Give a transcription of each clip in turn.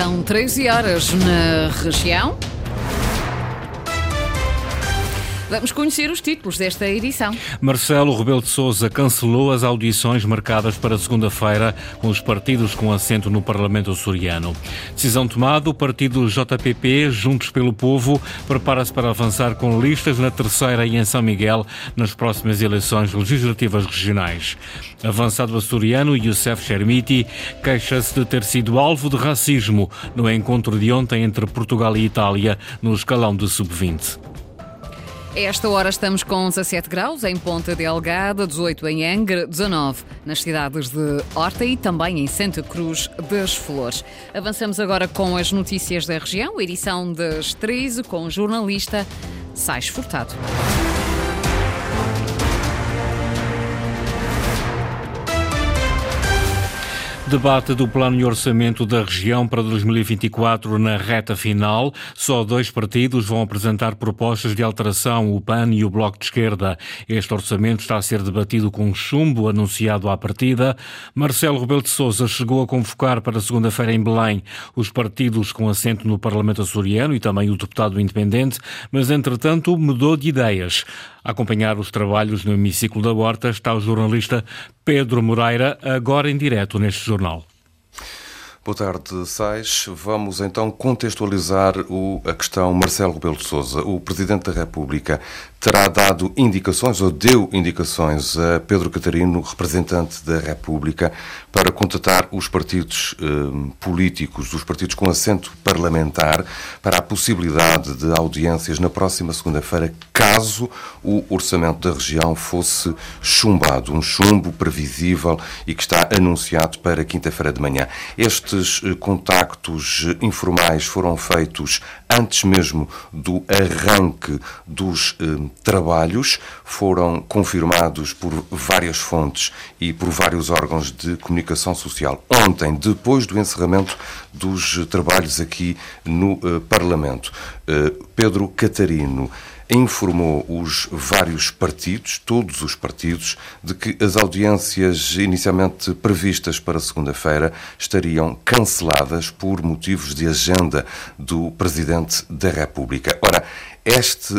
São 13 horas na região. Vamos conhecer os títulos desta edição. Marcelo Rebelo de Sousa cancelou as audições marcadas para segunda-feira com os partidos com assento no Parlamento açoriano. Decisão tomada, o partido JPP, Juntos pelo Povo, prepara-se para avançar com listas na terceira e em São Miguel nas próximas eleições legislativas regionais. Avançado açoriano, Youssef Chermiti queixa-se de ter sido alvo de racismo no encontro de ontem entre Portugal e Itália no escalão de sub-20. Esta hora estamos com 17 graus em Ponta Delgada, 18 em Angra, 19 nas cidades de Horta e também em Santa Cruz das Flores. Avançamos agora com as notícias da região, edição das 13 com o jornalista Sais Furtado. Debate do plano e orçamento da região para 2024 na reta final. Só dois partidos vão apresentar propostas de alteração, o PAN e o Bloco de Esquerda. Este orçamento está a ser debatido com chumbo anunciado à partida. Marcelo Rebelo de Sousa chegou a convocar para segunda-feira em Belém os partidos com assento no Parlamento açoriano e também o deputado independente, mas entretanto mudou de ideias. A acompanhar os trabalhos no hemiciclo da Horta está o jornalista Pedro Moreira, agora em direto neste jornal. Boa tarde, Sais. Vamos então contextualizar o, a questão Marcelo Rebelo de Sousa. O Presidente da República terá dado indicações, ou deu indicações, a Pedro Catarino, representante da República, para contatar os partidos eh, políticos, os partidos com assento parlamentar, para a possibilidade de audiências na próxima segunda-feira, caso o orçamento da região fosse chumbado. Um chumbo previsível e que está anunciado para quinta-feira de manhã. Este estes eh, contactos eh, informais foram feitos antes mesmo do arranque dos eh, trabalhos, foram confirmados por várias fontes e por vários órgãos de comunicação social. Ontem, depois do encerramento dos trabalhos aqui no eh, Parlamento, eh, Pedro Catarino informou os vários partidos, todos os partidos, de que as audiências inicialmente previstas para segunda-feira estariam canceladas por motivos de agenda do Presidente da República. Ora, este,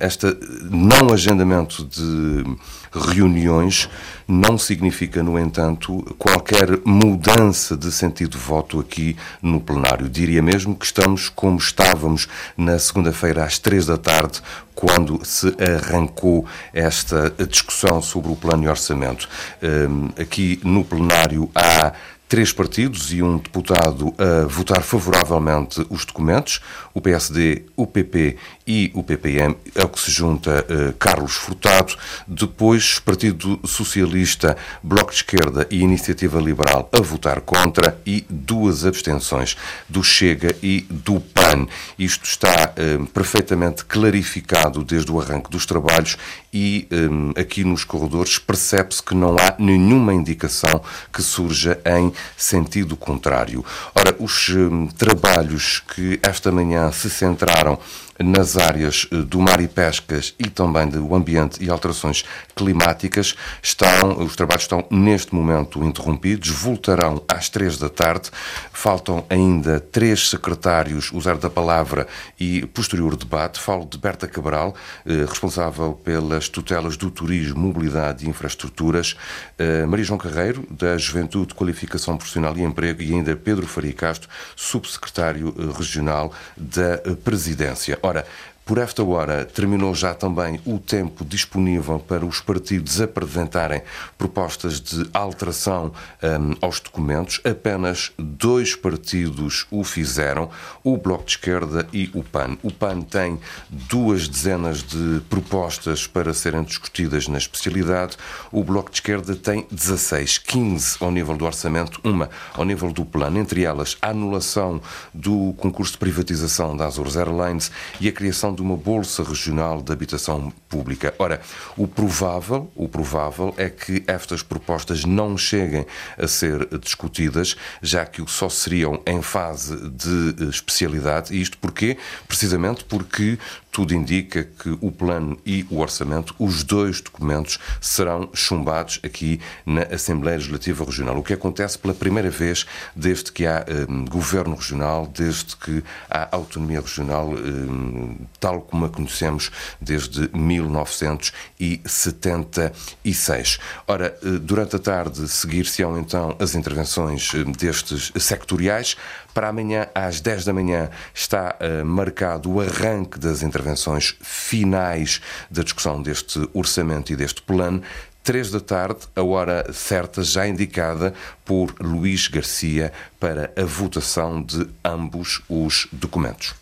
este não agendamento de reuniões não significa, no entanto, qualquer mudança de sentido de voto aqui no plenário. Diria mesmo que estamos como estávamos na segunda-feira às três da tarde, quando se arrancou esta discussão sobre o plano e orçamento. Eh, aqui no plenário há três partidos e um deputado a votar favoravelmente os documentos, o PSD, o PP e o PPM, ao que se junta uh, Carlos Furtado, depois Partido Socialista, Bloco de Esquerda e Iniciativa Liberal a votar contra e duas abstenções do Chega e do PAN. Isto está uh, perfeitamente clarificado desde o arranque dos trabalhos e um, aqui nos corredores percebe-se que não há nenhuma indicação que surja em sentido contrário. Ora, os um, trabalhos que esta manhã se centraram nas áreas eh, do mar e pescas e também do ambiente e alterações climáticas. Estão, os trabalhos estão neste momento interrompidos, voltarão às três da tarde. Faltam ainda três secretários usar da palavra e posterior debate. Falo de Berta Cabral, eh, responsável pelas tutelas do turismo, mobilidade e infraestruturas, eh, Maria João Carreiro, da Juventude, Qualificação Profissional e Emprego, e ainda Pedro Faria Castro, subsecretário regional da Presidência. Ora, por esta hora terminou já também o tempo disponível para os partidos apresentarem propostas de alteração um, aos documentos. Apenas dois partidos o fizeram, o Bloco de Esquerda e o PAN. O PAN tem duas dezenas de propostas para serem discutidas na especialidade. O Bloco de Esquerda tem 16, 15 ao nível do orçamento, uma ao nível do plano. Entre elas, a anulação do concurso de privatização das Azores Airlines e a criação criação de uma bolsa regional de habitação pública. Ora, o provável, o provável é que estas propostas não cheguem a ser discutidas, já que só seriam em fase de especialidade. E isto porquê? Precisamente porque tudo indica que o plano e o orçamento, os dois documentos, serão chumbados aqui na Assembleia Legislativa Regional. O que acontece pela primeira vez desde que há um, governo regional, desde que há autonomia regional, um, tal como a conhecemos desde 1976. Ora, eh, durante a tarde seguir-se-ão então as intervenções hum, destes sectoriais. Para amanhã, às 10 da manhã, está uh, marcado o arranque das intervenções finais da discussão deste orçamento e deste plano. Três da tarde, a hora certa já indicada por Luís Garcia para a votação de ambos os documentos.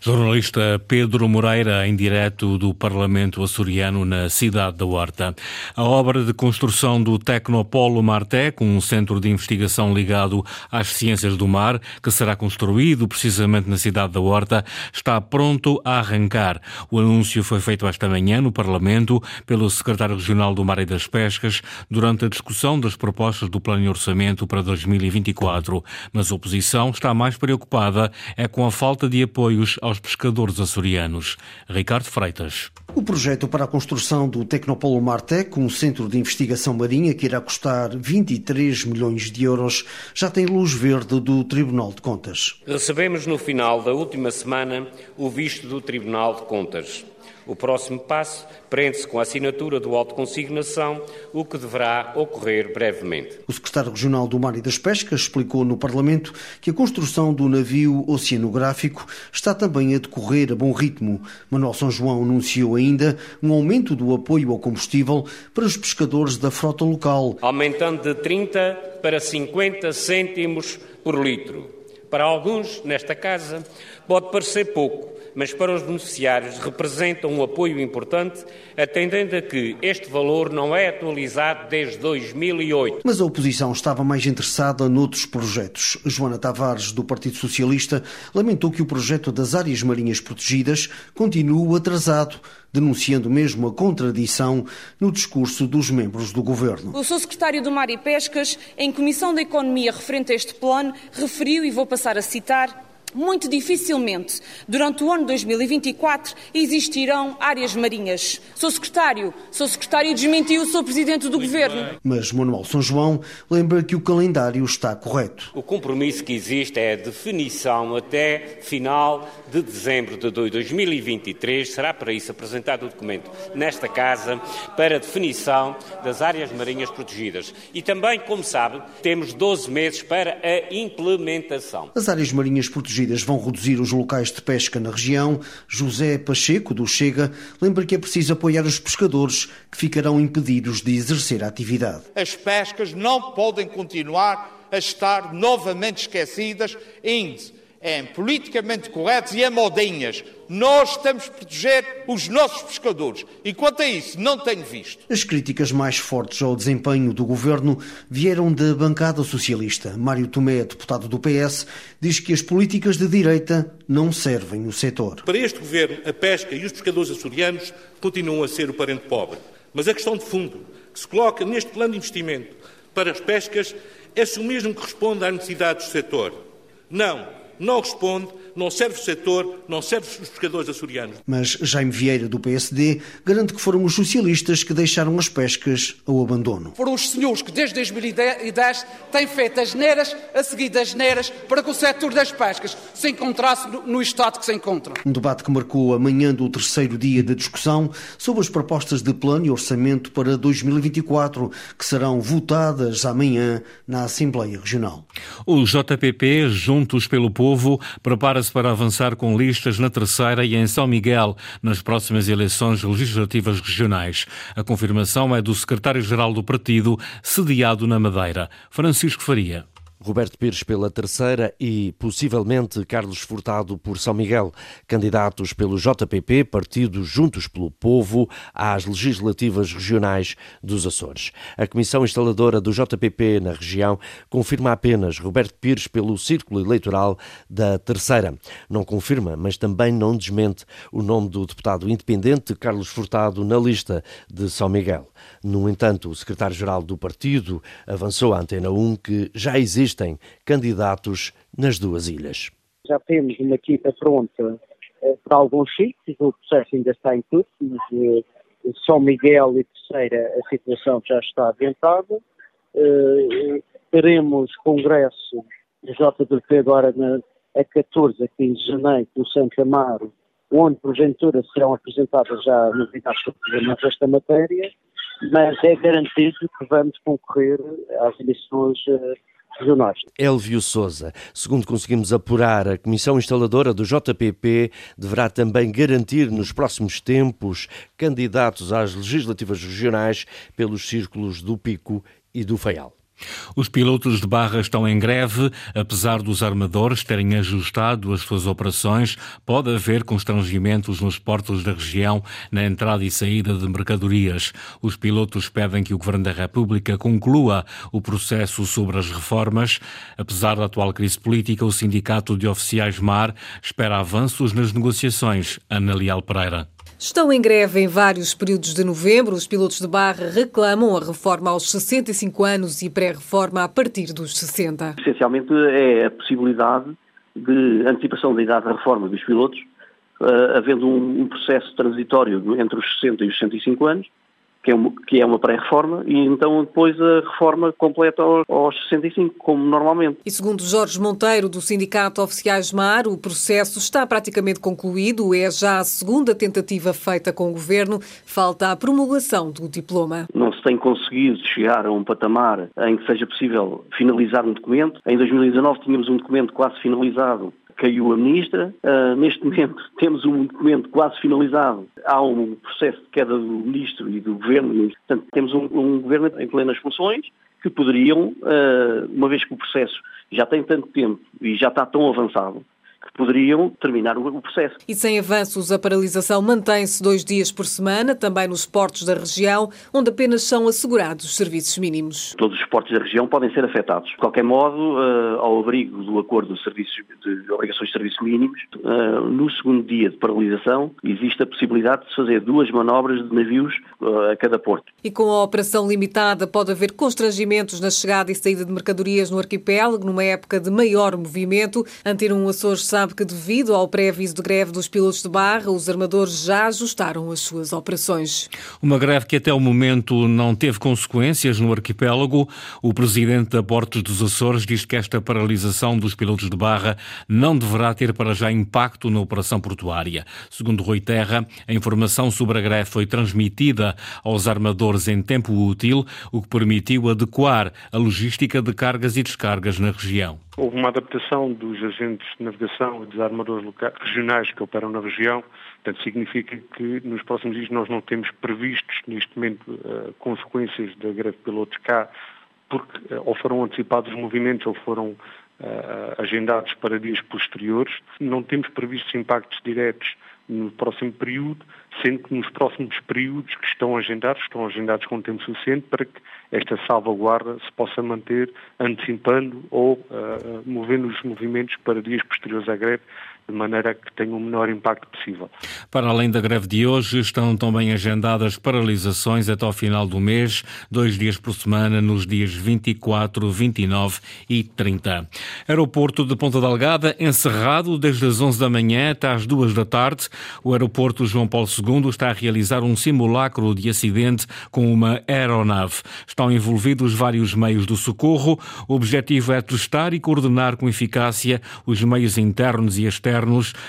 Jornalista Pedro Moreira, em direto do Parlamento açoriano na cidade da Horta. A obra de construção do Tecnopolo Martec, um centro de investigação ligado às ciências do mar, que será construído precisamente na cidade da Horta, está pronto a arrancar. O anúncio foi feito esta manhã no Parlamento pelo secretário regional do Mar e das Pescas durante a discussão das propostas do Plano de Orçamento para 2024. Mas a oposição está mais preocupada é com a falta de apoios aos aos pescadores açorianos. Ricardo Freitas. O projeto para a construção do Tecnopolo Martec, um centro de investigação marinha que irá custar 23 milhões de euros, já tem luz verde do Tribunal de Contas. Recebemos no final da última semana o visto do Tribunal de Contas. O próximo passo prende-se com a assinatura do auto consignação, o que deverá ocorrer brevemente. O secretário regional do Mar e das Pescas explicou no Parlamento que a construção do navio oceanográfico está também a decorrer a bom ritmo. Manuel São João anunciou ainda um aumento do apoio ao combustível para os pescadores da frota local. Aumentando de 30 para 50 cêntimos por litro. Para alguns, nesta casa, pode parecer pouco, mas para os beneficiários representam um apoio importante, atendendo a que este valor não é atualizado desde 2008. Mas a oposição estava mais interessada noutros projetos. Joana Tavares, do Partido Socialista, lamentou que o projeto das áreas marinhas protegidas continue atrasado denunciando mesmo a contradição no discurso dos membros do governo. O seu secretário do Mar e Pescas, em Comissão da Economia referente a este plano, referiu, e vou passar a citar, muito dificilmente, durante o ano 2024, existirão áreas marinhas. Sou secretário, sou secretário e desmentiu o sou presidente do muito governo. Bem. Mas Manuel São João lembra que o calendário está correto. O compromisso que existe é a definição até final de dezembro de 2023. Será para isso apresentado o documento nesta casa para a definição das áreas marinhas protegidas. E também, como sabe, temos 12 meses para a implementação. As áreas marinhas protegidas vão reduzir os locais de pesca na região, José Pacheco, do Chega, lembra que é preciso apoiar os pescadores que ficarão impedidos de exercer a atividade. As pescas não podem continuar a estar novamente esquecidas, indo em politicamente corretos e em modinhas. Nós estamos a proteger os nossos pescadores e quanto a isso não tenho visto. As críticas mais fortes ao desempenho do governo vieram da bancada socialista. Mário Tomé, deputado do PS, diz que as políticas de direita não servem o setor. Para este governo, a pesca e os pescadores açorianos continuam a ser o parente pobre. Mas a questão de fundo que se coloca neste plano de investimento para as pescas é se o mesmo que responde às necessidades do setor. Não não responde, não serve o setor, não serve os pescadores açorianos. Mas Jaime Vieira, do PSD, garante que foram os socialistas que deixaram as pescas ao abandono. Foram os senhores que desde 2010 têm feito as neiras a seguir das neiras para que o setor das pescas se encontrasse no estado que se encontra. Um debate que marcou a manhã do terceiro dia de discussão sobre as propostas de plano e orçamento para 2024, que serão votadas amanhã na Assembleia Regional. O JPP, Juntos pelo Povo, Povo para avançar com listas na terceira e em São Miguel nas próximas eleições legislativas regionais. A confirmação é do secretário-geral do partido, sediado na Madeira, Francisco Faria. Roberto Pires pela terceira e, possivelmente, Carlos Furtado por São Miguel, candidatos pelo JPP, Partido Juntos pelo Povo, às legislativas regionais dos Açores. A comissão instaladora do JPP na região confirma apenas Roberto Pires pelo círculo eleitoral da terceira. Não confirma, mas também não desmente o nome do deputado independente Carlos Furtado na lista de São Miguel. No entanto, o secretário-geral do partido avançou à Antena 1 que já existem candidatos nas duas ilhas. Já temos uma equipa pronta eh, para alguns sítios, o processo ainda está em curso, mas eh, São Miguel e Terceira a situação já está adiantada. Eh, teremos congresso do JDP agora na, a 14, a 15 de janeiro, no Santo Amaro, onde porventura serão apresentadas já novidades sobre esta matéria mas é garantido que vamos concorrer às eleições regionais. Elvio Souza, segundo conseguimos apurar, a Comissão Instaladora do JPP deverá também garantir nos próximos tempos candidatos às legislativas regionais pelos círculos do Pico e do Faial. Os pilotos de barra estão em greve, apesar dos armadores terem ajustado as suas operações, pode haver constrangimentos nos portos da região na entrada e saída de mercadorias. Os pilotos pedem que o Governo da República conclua o processo sobre as reformas. Apesar da atual crise política, o Sindicato de Oficiais Mar espera avanços nas negociações. Ana Leal Pereira. Estão em greve em vários períodos de novembro. Os pilotos de barra reclamam a reforma aos 65 anos e pré-reforma a partir dos 60. Essencialmente é a possibilidade de antecipação da idade da reforma dos pilotos, uh, havendo um processo transitório entre os 60 e os 65 anos, que é uma, que é uma pré-reforma, e então depois a reforma completa aos 65, como normalmente. E segundo Jorge Monteiro, do Sindicato Oficiais Mar, o processo está praticamente concluído, é já a segunda tentativa feita com o Governo, falta a promulgação do diploma. Não se tem conseguido chegar a um patamar em que seja possível finalizar um documento. Em 2019 tínhamos um documento quase finalizado caiu a ministra. Uh, neste momento temos um documento quase finalizado. Há um processo de queda do ministro e do governo. Portanto, temos um, um governo em plenas funções que poderiam, uh, uma vez que o processo já tem tanto tempo e já está tão avançado, que poderiam terminar o processo. E sem avanços, a paralisação mantém-se dois dias por semana, também nos portos da região, onde apenas são assegurados serviços mínimos. Todos os portos da região podem ser afetados. De qualquer modo, uh, ao abrigo do acordo de, serviços, de obrigações de serviços mínimos, uh, no segundo dia de paralisação, existe a possibilidade de fazer duas manobras de navios uh, a cada porto. E com a operação limitada, pode haver constrangimentos na chegada e saída de mercadorias no arquipélago, numa época de maior movimento. Antero Açores sabe que, devido ao pré-aviso de greve dos pilotos de barra, os armadores já ajustaram as suas operações. Uma greve que até o momento não teve consequências no arquipélago. O presidente da Portos dos Açores diz que esta paralisação dos pilotos de barra não deverá ter para já impacto na operação portuária. Segundo Rui Terra, a informação sobre a greve foi transmitida aos armadores em tempo útil, o que permitiu adequar a logística de cargas e descargas na região. Houve uma adaptação dos agentes de navegação e dos armadores regionais que operam na região, portanto significa que nos próximos dias nós não temos previstos neste momento uh, consequências da greve de pilotos cá, porque uh, ou foram antecipados os movimentos ou foram uh, agendados para dias posteriores. Não temos previstos impactos diretos no próximo período, sendo que nos próximos períodos que estão agendados, estão agendados com tempo suficiente para que esta salvaguarda se possa manter antecipando ou uh, movendo os movimentos para dias posteriores à greve, de maneira que tenha o menor impacto possível. Para além da greve de hoje, estão também agendadas paralisações até ao final do mês, dois dias por semana, nos dias 24, 29 e 30. Aeroporto de Ponta Delgada encerrado desde as 11 da manhã até às 2 da tarde. O aeroporto João Paulo II está a realizar um simulacro de acidente com uma aeronave. Estão envolvidos vários meios do socorro. O objetivo é testar e coordenar com eficácia os meios internos e externos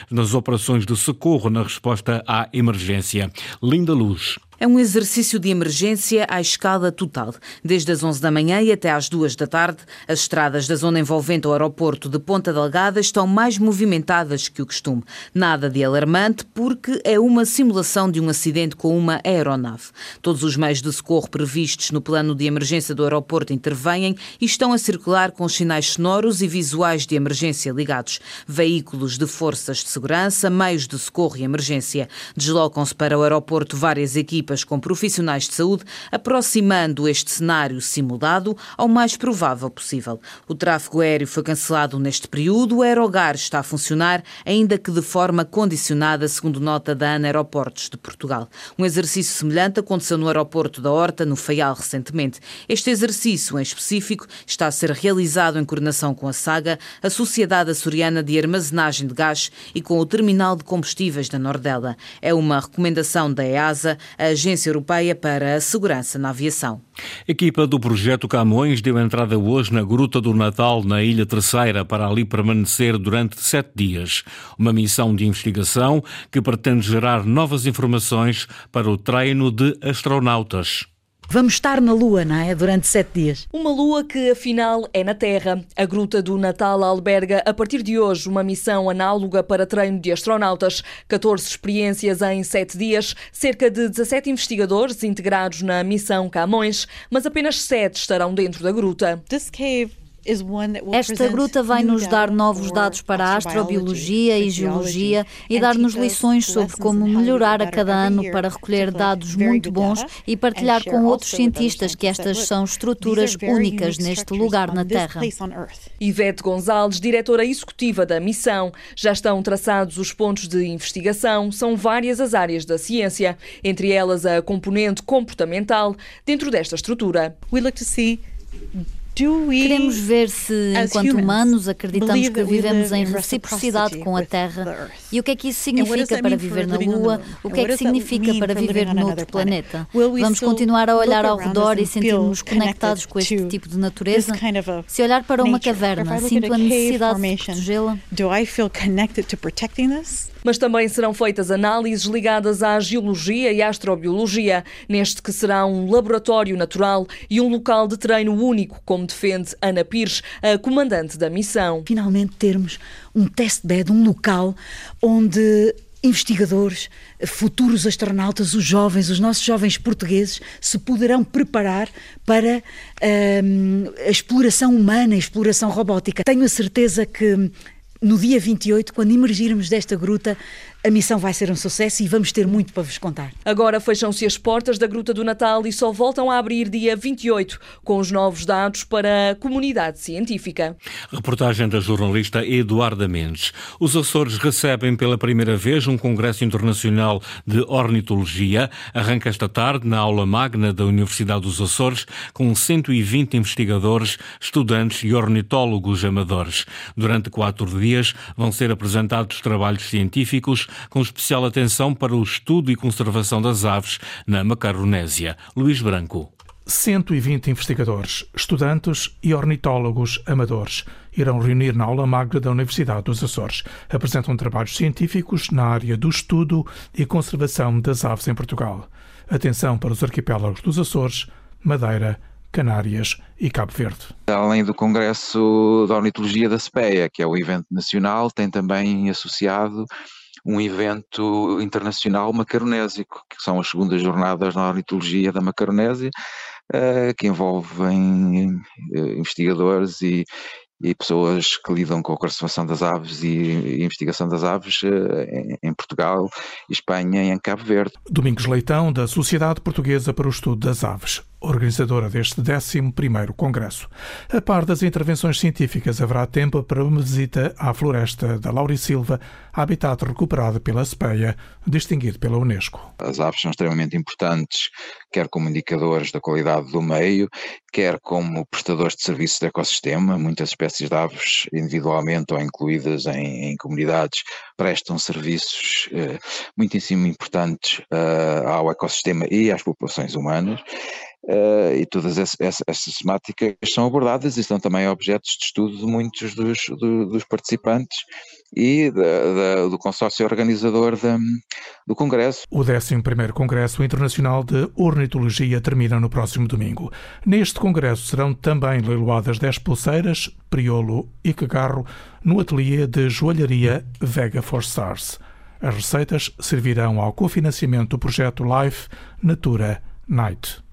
nas operações de socorro na resposta à emergência. Linda Luz. É um exercício de emergência à escala total. Desde as 11 da manhã e até às 2 da tarde, as estradas da zona envolvente o aeroporto de Ponta Delgada estão mais movimentadas que o costume. Nada de alarmante, porque é uma simulação de um acidente com uma aeronave. Todos os meios de socorro previstos no plano de emergência do aeroporto intervêm e estão a circular com sinais sonoros e visuais de emergência ligados. Veículos de forças de segurança, meios de socorro e emergência. Deslocam-se para o aeroporto várias equipes equipas com profissionais de saúde, aproximando este cenário simulado ao mais provável possível. O tráfego aéreo foi cancelado neste período, o aerogar está a funcionar, ainda que de forma condicionada, segundo nota da ANA Aeroportos de Portugal. Um exercício semelhante aconteceu no aeroporto da Horta, no Faial, recentemente. Este exercício, em específico, está a ser realizado em coordenação com a SAGA, a Sociedade Açoriana de Armazenagem de Gás e com o Terminal de Combustíveis da Nordela. É uma recomendação da EASA, a Agência Europeia para a Segurança na Aviação. A equipa do projeto Camões deu entrada hoje na Gruta do Natal, na Ilha Terceira, para ali permanecer durante sete dias. Uma missão de investigação que pretende gerar novas informações para o treino de astronautas. Vamos estar na Lua, não é? Durante sete dias. Uma Lua que, afinal, é na Terra. A Gruta do Natal alberga, a partir de hoje, uma missão análoga para treino de astronautas. 14 experiências em sete dias, cerca de 17 investigadores integrados na missão Camões, mas apenas sete estarão dentro da gruta. This cave esta gruta vai nos dar novos dados para a astrobiologia e geologia e dar-nos lições sobre como melhorar a cada ano para recolher dados muito bons e partilhar com outros cientistas que estas são estruturas únicas neste lugar na Terra. Ivete Gonzalez, diretora executiva da missão. Já estão traçados os pontos de investigação, são várias as áreas da ciência, entre elas a componente comportamental dentro desta estrutura. We look to see Queremos ver se, enquanto humanos, acreditamos que vivemos em reciprocidade com a Terra e o que é que isso significa para viver na Lua, o que é que significa para viver noutro planeta. Vamos continuar a olhar ao redor e sentirmos conectados com este tipo de natureza? Se olhar para uma caverna, sinto a necessidade de protegê-la? mas também serão feitas análises ligadas à geologia e à astrobiologia, neste que será um laboratório natural e um local de treino único, como defende Ana Pires, a comandante da missão. Finalmente termos um testbed, um local onde investigadores, futuros astronautas, os jovens, os nossos jovens portugueses, se poderão preparar para hum, a exploração humana, a exploração robótica. Tenho a certeza que no dia 28, quando emergirmos desta gruta, a missão vai ser um sucesso e vamos ter muito para vos contar. Agora fecham-se as portas da Gruta do Natal e só voltam a abrir dia 28, com os novos dados para a comunidade científica. Reportagem da jornalista Eduarda Mendes. Os Açores recebem pela primeira vez um Congresso Internacional de Ornitologia. Arranca esta tarde na aula magna da Universidade dos Açores, com 120 investigadores, estudantes e ornitólogos amadores. Durante quatro dias vão ser apresentados trabalhos científicos com especial atenção para o estudo e conservação das aves na Macaronésia. Luís Branco. 120 investigadores, estudantes e ornitólogos amadores irão reunir na aula magna da Universidade dos Açores. Apresentam trabalhos científicos na área do estudo e conservação das aves em Portugal. Atenção para os arquipélagos dos Açores, Madeira, Canárias e Cabo Verde. Além do Congresso da Ornitologia da SPEA, que é o evento nacional, tem também associado um evento internacional macaronésico, que são as segundas jornadas na ornitologia da Macaronésia, uh, que envolvem uh, investigadores e, e pessoas que lidam com a conservação das aves e, investigação das aves uh, em, Portugal, Espanha e em Cabo Verde. Domingos Leitão, da Sociedade Portuguesa para o Estudo das Aves organizadora deste 11º Congresso. A par das intervenções científicas, haverá tempo para uma visita à floresta da Laurisilva, habitat recuperado pela SPEA, distinguido pela Unesco. As aves são extremamente importantes, quer como indicadores da qualidade do meio, quer como prestadores de serviços de ecossistema. Muitas espécies de aves, individualmente ou incluídas em, em comunidades, prestam serviços eh, muitíssimo importantes uh, ao ecossistema e às populações humanas. Uh, e todas essas, temáticas são abordadas e são também objetos de estudo de muitos dos, do, dos participantes e da, da, do consórcio organizador da, do Congresso. O 11º Congresso Internacional de Ornitologia termina no próximo domingo. Neste congresso serão também leiloadas 10 pulseiras, priolo e cagarro no ateliê de joalharia Vega for Stars. As receitas servirão ao cofinanciamento do projeto Life Natura Night.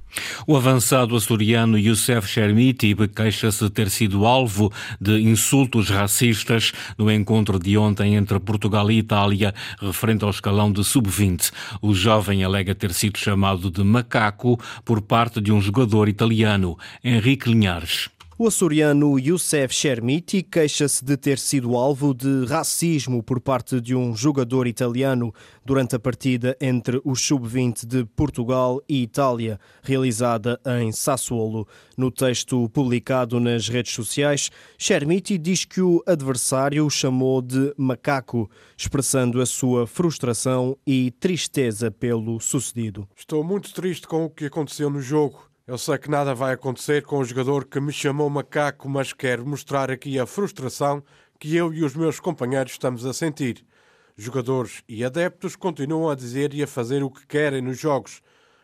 O avançado açoriano Youssef Chermiti queixa-se de ter sido alvo de insultos racistas no encontro de ontem entre Portugal e Itália, referente ao escalão de sub-20. O jovem alega ter sido chamado de macaco por parte de um jogador italiano, Henrique Linhares. O açoriano Youssef Chermiti queixa-se de ter sido alvo de racismo por parte de um jogador italiano durante a partida entre o sub-20 de Portugal e Itália, realizada em Sassuolo. No texto publicado nas redes sociais, Chermiti diz que o adversário o chamou de macaco, expressando a sua frustração e tristeza pelo sucedido. Estou muito triste com o que aconteceu no jogo. Eu sei que nada vai acontecer com o jogador que me chamou macaco, mas quero mostrar aqui a frustração que eu e os meus companheiros estamos a sentir. Jogadores e adeptos continuam a dizer e a fazer o que querem nos jogos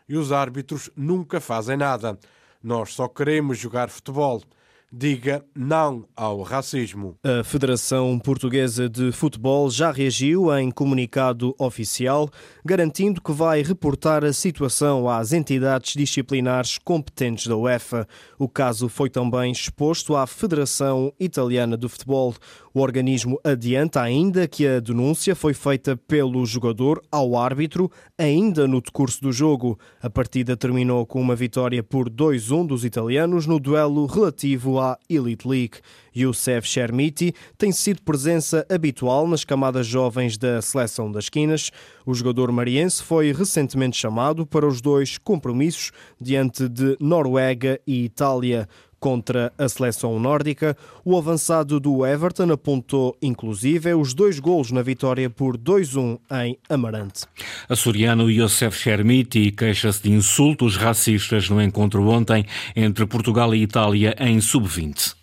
e os árbitros nunca fazem nada. Nós só queremos jogar futebol diga não ao racismo. A Federação Portuguesa de Futebol já reagiu em comunicado oficial, garantindo que vai reportar a situação às entidades disciplinares competentes da UEFA. O caso foi também exposto à Federação Italiana de Futebol. O organismo adianta ainda que a denúncia foi feita pelo jogador ao árbitro ainda no decurso do jogo. A partida terminou com uma vitória por 2-1 dos italianos no duelo relativo à Elite League. Youssef Chermiti tem sido presença habitual nas camadas jovens da seleção das quinas. O jogador mariense foi recentemente chamado para os dois compromissos diante de Noruega e Itália contra a seleção nórdica. O avançado do Everton apontou, inclusive, os dois golos na vitória por 2-1 em Amarante. Açoriano Youssef Chermiti queixa-se de insultos racistas no encontro ontem entre Portugal e Itália em sub-20.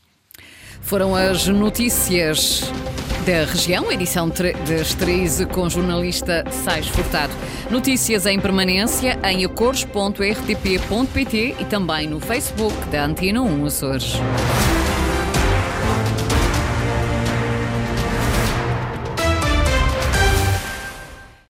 Foram as notícias da região, edição das 13 com jornalista Sais Furtado. Notícias em permanência em acores.rtp.pt e também no Facebook da Antena 1 Açores.